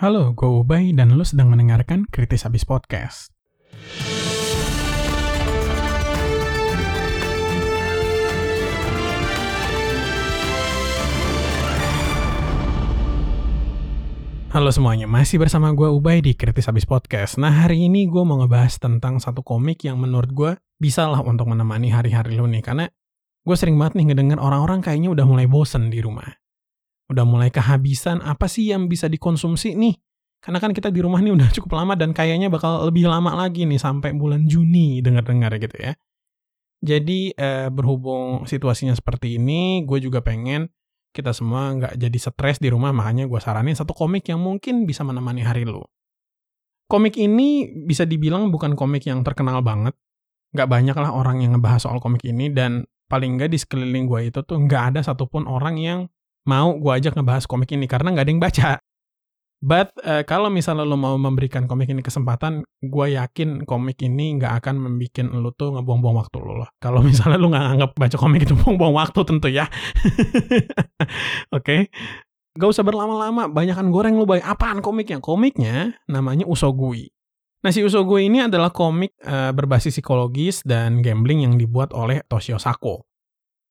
Halo, gue Ubay dan lo sedang mendengarkan Kritis Habis Podcast. Halo semuanya, masih bersama gue Ubay di Kritis Habis Podcast. Nah hari ini gue mau ngebahas tentang satu komik yang menurut gue bisa lah untuk menemani hari-hari lo nih. Karena gue sering banget nih ngedenger orang-orang kayaknya udah mulai bosen di rumah. Udah mulai kehabisan apa sih yang bisa dikonsumsi nih. Karena kan kita di rumah nih udah cukup lama dan kayaknya bakal lebih lama lagi nih sampai bulan Juni dengar-dengar gitu ya. Jadi eh, berhubung situasinya seperti ini, gue juga pengen kita semua nggak jadi stres di rumah, makanya gue saranin satu komik yang mungkin bisa menemani hari lu. Komik ini bisa dibilang bukan komik yang terkenal banget. Nggak banyak lah orang yang ngebahas soal komik ini, dan paling nggak di sekeliling gue itu tuh nggak ada satupun orang yang mau gue ajak ngebahas komik ini, karena nggak ada yang baca. But uh, kalau misalnya lo mau memberikan komik ini kesempatan, gue yakin komik ini nggak akan membuat lo tuh ngebuang-buang waktu lo lah. Kalau misalnya lo nggak anggap baca komik itu buang-buang waktu tentu ya. Oke. Okay? Gak usah berlama-lama, banyakan goreng lo baik. Apaan komiknya? Komiknya namanya Usogui. Nah, si Usogui ini adalah komik uh, berbasis psikologis dan gambling yang dibuat oleh Toshio Sako.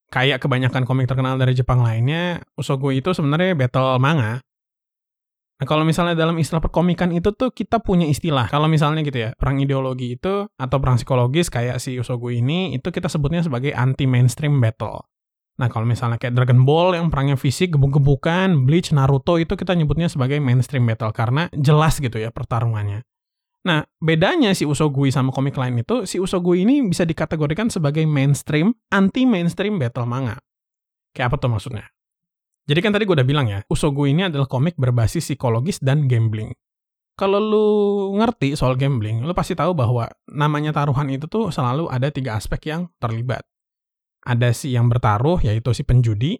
Kayak kebanyakan komik terkenal dari Jepang lainnya, Usogui itu sebenarnya battle manga Nah, kalau misalnya dalam istilah perkomikan itu tuh kita punya istilah. Kalau misalnya gitu ya, perang ideologi itu atau perang psikologis kayak si Usogu ini, itu kita sebutnya sebagai anti-mainstream battle. Nah, kalau misalnya kayak Dragon Ball yang perangnya fisik, gebuk-gebukan, Bleach, Naruto itu kita nyebutnya sebagai mainstream battle karena jelas gitu ya pertarungannya. Nah, bedanya si Usogui sama komik lain itu, si Usogui ini bisa dikategorikan sebagai mainstream, anti-mainstream battle manga. Kayak apa tuh maksudnya? Jadi kan tadi gue udah bilang ya, Usogu ini adalah komik berbasis psikologis dan gambling. Kalau lu ngerti soal gambling, lu pasti tahu bahwa namanya taruhan itu tuh selalu ada tiga aspek yang terlibat. Ada si yang bertaruh, yaitu si penjudi,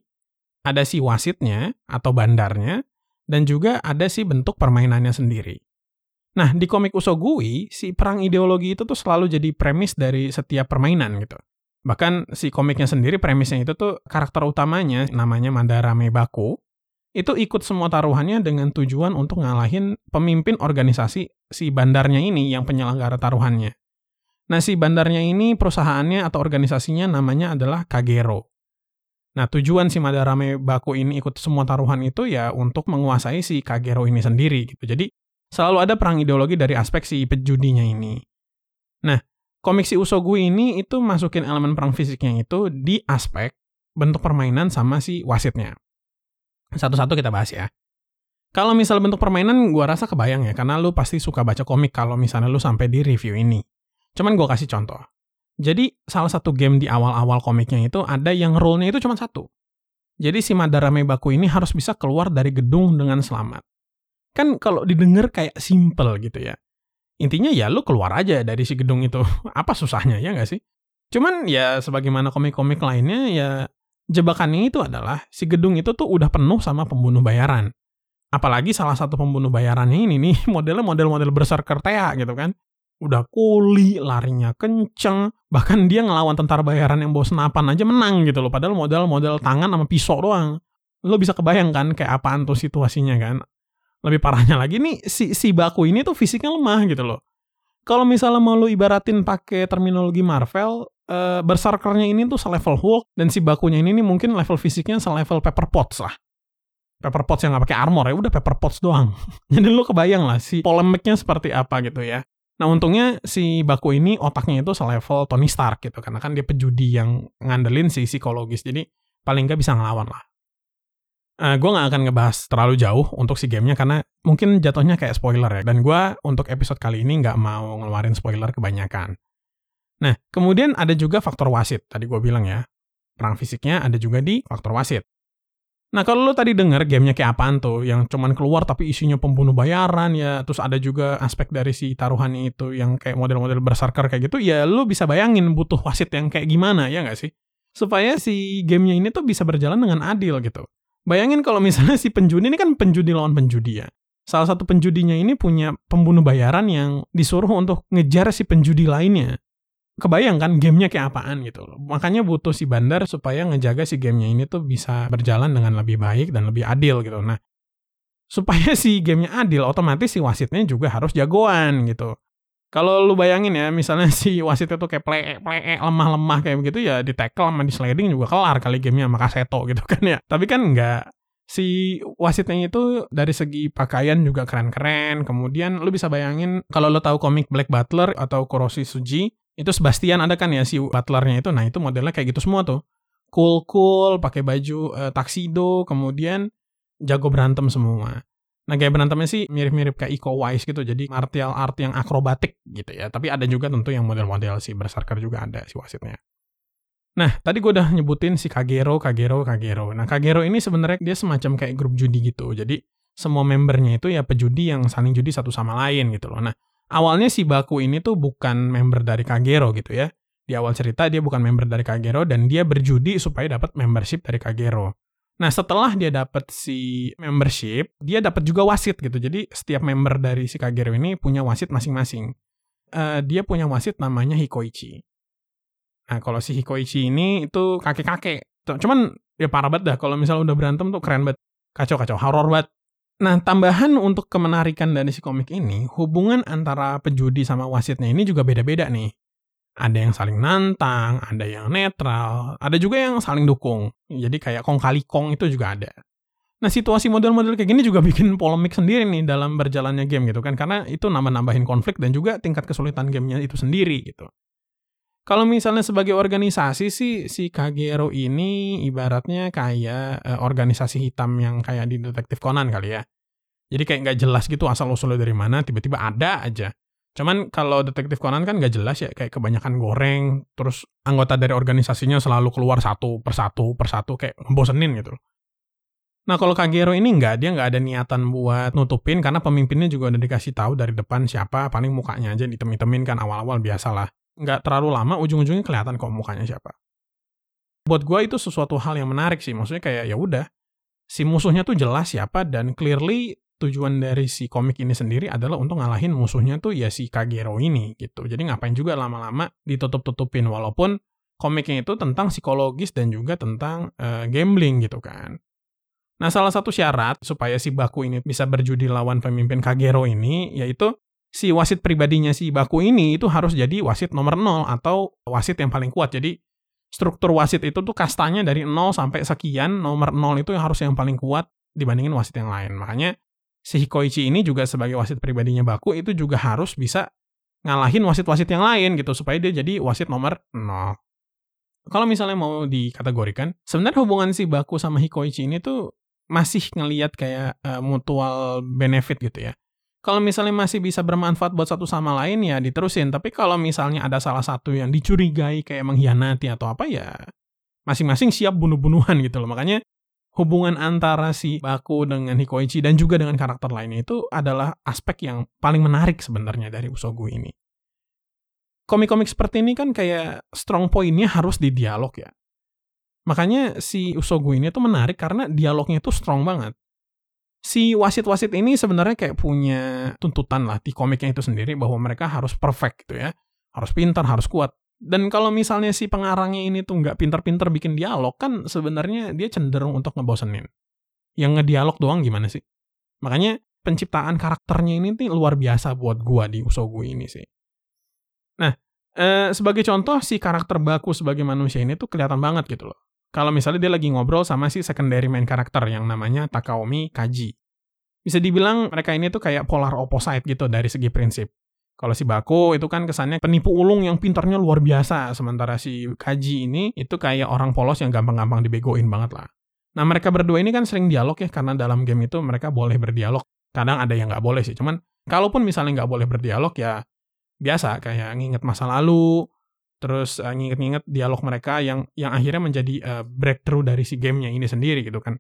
ada si wasitnya atau bandarnya, dan juga ada si bentuk permainannya sendiri. Nah, di komik Usogui, si perang ideologi itu tuh selalu jadi premis dari setiap permainan gitu. Bahkan si komiknya sendiri premisnya itu tuh karakter utamanya namanya Mandarame Baku itu ikut semua taruhannya dengan tujuan untuk ngalahin pemimpin organisasi si bandarnya ini yang penyelenggara taruhannya. Nah, si bandarnya ini perusahaannya atau organisasinya namanya adalah Kagero. Nah, tujuan si Mandarame Baku ini ikut semua taruhan itu ya untuk menguasai si Kagero ini sendiri gitu. Jadi, selalu ada perang ideologi dari aspek si pejudinya ini. Nah, komik si Usogu ini itu masukin elemen perang fisiknya itu di aspek bentuk permainan sama si wasitnya. Satu-satu kita bahas ya. Kalau misal bentuk permainan, gua rasa kebayang ya, karena lu pasti suka baca komik kalau misalnya lu sampai di review ini. Cuman gua kasih contoh. Jadi, salah satu game di awal-awal komiknya itu ada yang role-nya itu cuma satu. Jadi si Madarame Baku ini harus bisa keluar dari gedung dengan selamat. Kan kalau didengar kayak simple gitu ya. Intinya ya lu keluar aja dari si gedung itu. Apa susahnya ya nggak sih? Cuman ya sebagaimana komik-komik lainnya ya jebakannya itu adalah si gedung itu tuh udah penuh sama pembunuh bayaran. Apalagi salah satu pembunuh bayarannya ini nih modelnya model-model berserker Tea gitu kan. Udah kuli, larinya kenceng, bahkan dia ngelawan tentara bayaran yang bawa senapan aja menang gitu loh. Padahal model-model tangan sama pisau doang. Lo bisa kebayang kan kayak apaan tuh situasinya kan lebih parahnya lagi nih si si baku ini tuh fisiknya lemah gitu loh. Kalau misalnya mau lu ibaratin pakai terminologi Marvel, uh, berserkernya ini tuh selevel Hulk dan si bakunya ini nih mungkin level fisiknya selevel Pepper Potts lah. Pepper Potts yang nggak pakai armor ya udah Pepper Potts doang. Jadi lu kebayang lah si polemiknya seperti apa gitu ya. Nah untungnya si Baku ini otaknya itu selevel Tony Stark gitu karena kan dia pejudi yang ngandelin si psikologis jadi paling nggak bisa ngelawan lah uh, eh, gue gak akan ngebahas terlalu jauh untuk si gamenya karena mungkin jatuhnya kayak spoiler ya. Dan gue untuk episode kali ini gak mau ngeluarin spoiler kebanyakan. Nah, kemudian ada juga faktor wasit. Tadi gue bilang ya, perang fisiknya ada juga di faktor wasit. Nah, kalau lo tadi denger gamenya kayak apaan tuh, yang cuman keluar tapi isinya pembunuh bayaran ya, terus ada juga aspek dari si taruhannya itu yang kayak model-model berserker kayak gitu, ya lo bisa bayangin butuh wasit yang kayak gimana, ya nggak sih? Supaya si gamenya ini tuh bisa berjalan dengan adil gitu. Bayangin kalau misalnya si penjudi ini kan penjudi lawan penjudi ya. Salah satu penjudinya ini punya pembunuh bayaran yang disuruh untuk ngejar si penjudi lainnya. Kebayang kan gamenya kayak apaan gitu. Makanya butuh si bandar supaya ngejaga si gamenya ini tuh bisa berjalan dengan lebih baik dan lebih adil gitu. Nah, supaya si gamenya adil, otomatis si wasitnya juga harus jagoan gitu. Kalau lu bayangin ya, misalnya si wasitnya tuh kayak plek plek lemah-lemah kayak begitu ya di tackle sama di sliding juga kelar kali gamenya sama Kaseto gitu kan ya. Tapi kan enggak. Si wasitnya itu dari segi pakaian juga keren-keren. Kemudian lu bisa bayangin kalau lu tahu komik Black Butler atau Kuroshi Suji, itu Sebastian ada kan ya si butlernya itu. Nah, itu modelnya kayak gitu semua tuh. Cool-cool, pakai baju uh, taksido, kemudian jago berantem semua. Nah gaya berantemnya sih mirip-mirip kayak Iko Uwais gitu, jadi martial art yang akrobatik gitu ya. Tapi ada juga tentu yang model-model si Berserker juga ada si wasitnya. Nah, tadi gue udah nyebutin si Kagero, Kagero, Kagero. Nah, Kagero ini sebenarnya dia semacam kayak grup judi gitu. Jadi, semua membernya itu ya pejudi yang saling judi satu sama lain gitu loh. Nah, awalnya si Baku ini tuh bukan member dari Kagero gitu ya. Di awal cerita dia bukan member dari Kagero dan dia berjudi supaya dapat membership dari Kagero. Nah, setelah dia dapat si membership, dia dapat juga wasit gitu. Jadi, setiap member dari si Kagero ini punya wasit masing-masing. Uh, dia punya wasit namanya Hikoichi. Nah, kalau si Hikoichi ini itu kakek-kakek. Cuman ya parah banget dah kalau misalnya udah berantem tuh keren banget. Kacau-kacau, horor banget. Nah, tambahan untuk kemenarikan dari si komik ini, hubungan antara pejudi sama wasitnya ini juga beda-beda nih. Ada yang saling nantang, ada yang netral, ada juga yang saling dukung. Jadi kayak kong kali kong itu juga ada. Nah situasi model-model kayak gini juga bikin polemik sendiri nih dalam berjalannya game gitu kan. Karena itu nambah-nambahin konflik dan juga tingkat kesulitan gamenya itu sendiri gitu. Kalau misalnya sebagai organisasi sih, si Kagero ini ibaratnya kayak eh, organisasi hitam yang kayak di Detektif Conan kali ya. Jadi kayak nggak jelas gitu asal usulnya dari mana, tiba-tiba ada aja. Cuman kalau detektif Conan kan gak jelas ya, kayak kebanyakan goreng, terus anggota dari organisasinya selalu keluar satu persatu persatu kayak ngebosenin gitu. Nah kalau Kagero ini nggak, dia nggak ada niatan buat nutupin karena pemimpinnya juga udah dikasih tahu dari depan siapa, paling mukanya aja ditem-temin kan awal-awal biasalah. Nggak terlalu lama, ujung-ujungnya kelihatan kok mukanya siapa. Buat gue itu sesuatu hal yang menarik sih, maksudnya kayak ya udah, si musuhnya tuh jelas siapa dan clearly tujuan dari si komik ini sendiri adalah untuk ngalahin musuhnya tuh ya si Kagero ini gitu. Jadi ngapain juga lama-lama ditutup-tutupin walaupun komiknya itu tentang psikologis dan juga tentang uh, gambling gitu kan. Nah, salah satu syarat supaya si Baku ini bisa berjudi lawan pemimpin Kagero ini yaitu si wasit pribadinya si Baku ini itu harus jadi wasit nomor 0 atau wasit yang paling kuat. Jadi struktur wasit itu tuh kastanya dari 0 sampai sekian, nomor 0 itu yang harus yang paling kuat dibandingin wasit yang lain. Makanya si Hikoichi ini juga sebagai wasit pribadinya Baku itu juga harus bisa ngalahin wasit-wasit yang lain gitu supaya dia jadi wasit nomor 0. Kalau misalnya mau dikategorikan, sebenarnya hubungan si Baku sama Hikoichi ini tuh masih ngeliat kayak uh, mutual benefit gitu ya. Kalau misalnya masih bisa bermanfaat buat satu sama lain ya diterusin, tapi kalau misalnya ada salah satu yang dicurigai kayak mengkhianati atau apa ya masing-masing siap bunuh-bunuhan gitu loh. Makanya hubungan antara si Baku dengan Hikoichi dan juga dengan karakter lainnya itu adalah aspek yang paling menarik sebenarnya dari Usogu ini. Komik-komik seperti ini kan kayak strong point-nya harus di dialog ya. Makanya si Usogu ini tuh menarik karena dialognya tuh strong banget. Si wasit-wasit ini sebenarnya kayak punya tuntutan lah di komiknya itu sendiri bahwa mereka harus perfect gitu ya. Harus pintar, harus kuat. Dan kalau misalnya si pengarangnya ini tuh nggak pinter-pinter bikin dialog, kan sebenarnya dia cenderung untuk ngebosenin. Yang ngedialog doang gimana sih? Makanya penciptaan karakternya ini tuh luar biasa buat gua di Usogu ini sih. Nah, eh, sebagai contoh si karakter baku sebagai manusia ini tuh kelihatan banget gitu loh. Kalau misalnya dia lagi ngobrol sama si secondary main karakter yang namanya Takaomi Kaji. Bisa dibilang mereka ini tuh kayak polar opposite gitu dari segi prinsip. Kalau si Bako itu kan kesannya penipu ulung yang pintarnya luar biasa. Sementara si Kaji ini itu kayak orang polos yang gampang-gampang dibegoin banget lah. Nah mereka berdua ini kan sering dialog ya karena dalam game itu mereka boleh berdialog. Kadang ada yang nggak boleh sih. Cuman kalaupun misalnya nggak boleh berdialog ya biasa kayak nginget masa lalu, terus uh, nginget-nginget dialog mereka yang yang akhirnya menjadi uh, breakthrough dari si gamenya ini sendiri gitu kan.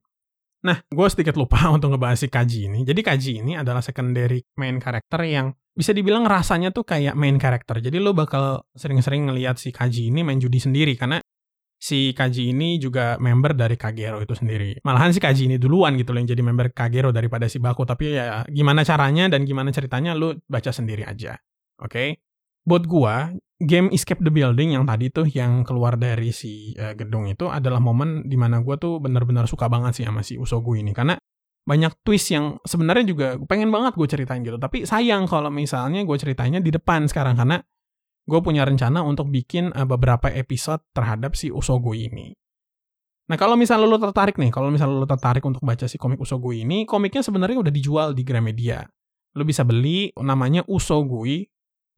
Nah, gue sedikit lupa untuk ngebahas si Kaji ini. Jadi Kaji ini adalah secondary main karakter yang bisa dibilang rasanya tuh kayak main karakter. Jadi lo bakal sering-sering ngelihat si Kaji ini main judi sendiri karena si Kaji ini juga member dari Kagero itu sendiri. Malahan si Kaji ini duluan gitu loh yang jadi member Kagero daripada si Baku. Tapi ya gimana caranya dan gimana ceritanya lo baca sendiri aja. Oke? Okay? Buat gua, game Escape the Building yang tadi tuh yang keluar dari si uh, gedung itu adalah momen di mana gua tuh benar-benar suka banget sih sama si Usogu ini. Karena banyak twist yang sebenarnya juga pengen banget gue ceritain gitu. Tapi sayang kalau misalnya gue ceritanya di depan sekarang karena gue punya rencana untuk bikin uh, beberapa episode terhadap si Usogo ini. Nah kalau misalnya lo tertarik nih, kalau misalnya lo tertarik untuk baca si komik Usogui ini, komiknya sebenarnya udah dijual di Gramedia. Lo bisa beli, namanya Usogui.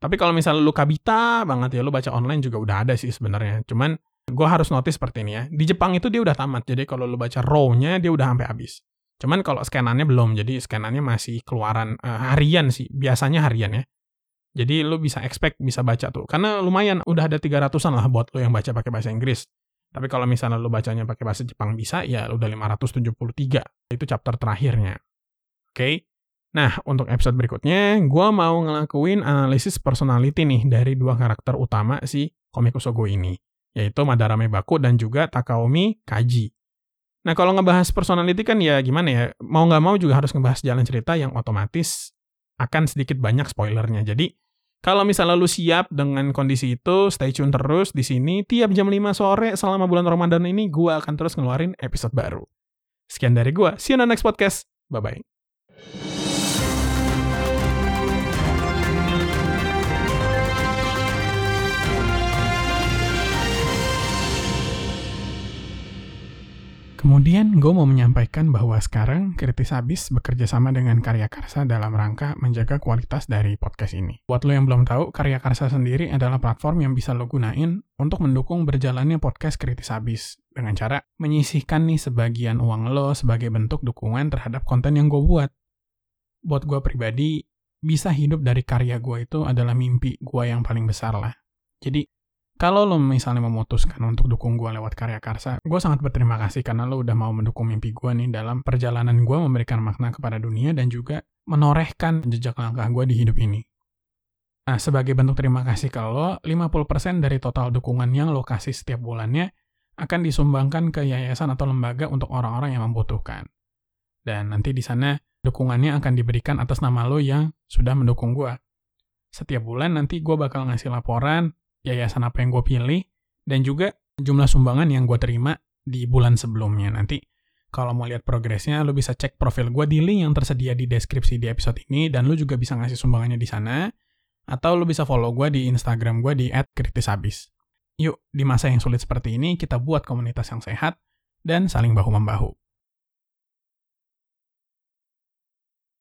Tapi kalau misalnya lo kabita banget ya, lo baca online juga udah ada sih sebenarnya. Cuman gue harus notice seperti ini ya. Di Jepang itu dia udah tamat, jadi kalau lo baca raw-nya dia udah sampai habis. Cuman kalau scanannya belum, jadi scanannya masih keluaran uh, harian sih, biasanya harian ya. Jadi lo bisa expect bisa baca tuh. Karena lumayan udah ada 300-an lah buat lo yang baca pakai bahasa Inggris. Tapi kalau misalnya lu bacanya pakai bahasa Jepang bisa, ya udah 573. Itu chapter terakhirnya. Oke? Okay? Nah, untuk episode berikutnya, gue mau ngelakuin analisis personality nih dari dua karakter utama si komik Usogo ini, yaitu Madarame Baku dan juga Takaomi Kaji. Nah, kalau ngebahas personality kan ya gimana ya, mau nggak mau juga harus ngebahas jalan cerita yang otomatis akan sedikit banyak spoilernya. Jadi, kalau misalnya lu siap dengan kondisi itu, stay tune terus di sini. Tiap jam 5 sore selama bulan Ramadan ini, gue akan terus ngeluarin episode baru. Sekian dari gue. See you on the next podcast. Bye-bye. Kemudian gue mau menyampaikan bahwa sekarang Kritis Habis bekerja sama dengan Karya Karsa dalam rangka menjaga kualitas dari podcast ini. Buat lo yang belum tahu, Karya Karsa sendiri adalah platform yang bisa lo gunain untuk mendukung berjalannya podcast Kritis Habis dengan cara menyisihkan nih sebagian uang lo sebagai bentuk dukungan terhadap konten yang gue buat. Buat gue pribadi, bisa hidup dari karya gue itu adalah mimpi gue yang paling besar lah. Jadi, kalau lo misalnya memutuskan untuk dukung gue lewat karya karsa, gue sangat berterima kasih karena lo udah mau mendukung mimpi gue nih dalam perjalanan gue memberikan makna kepada dunia dan juga menorehkan jejak langkah gue di hidup ini. Nah, sebagai bentuk terima kasih ke lo, 50% dari total dukungan yang lo kasih setiap bulannya akan disumbangkan ke yayasan atau lembaga untuk orang-orang yang membutuhkan. Dan nanti di sana dukungannya akan diberikan atas nama lo yang sudah mendukung gue. Setiap bulan nanti gue bakal ngasih laporan yayasan apa yang gue pilih, dan juga jumlah sumbangan yang gue terima di bulan sebelumnya. Nanti kalau mau lihat progresnya, lo bisa cek profil gue di link yang tersedia di deskripsi di episode ini, dan lo juga bisa ngasih sumbangannya di sana, atau lo bisa follow gue di Instagram gue di @kritisabis. Yuk, di masa yang sulit seperti ini, kita buat komunitas yang sehat dan saling bahu-membahu.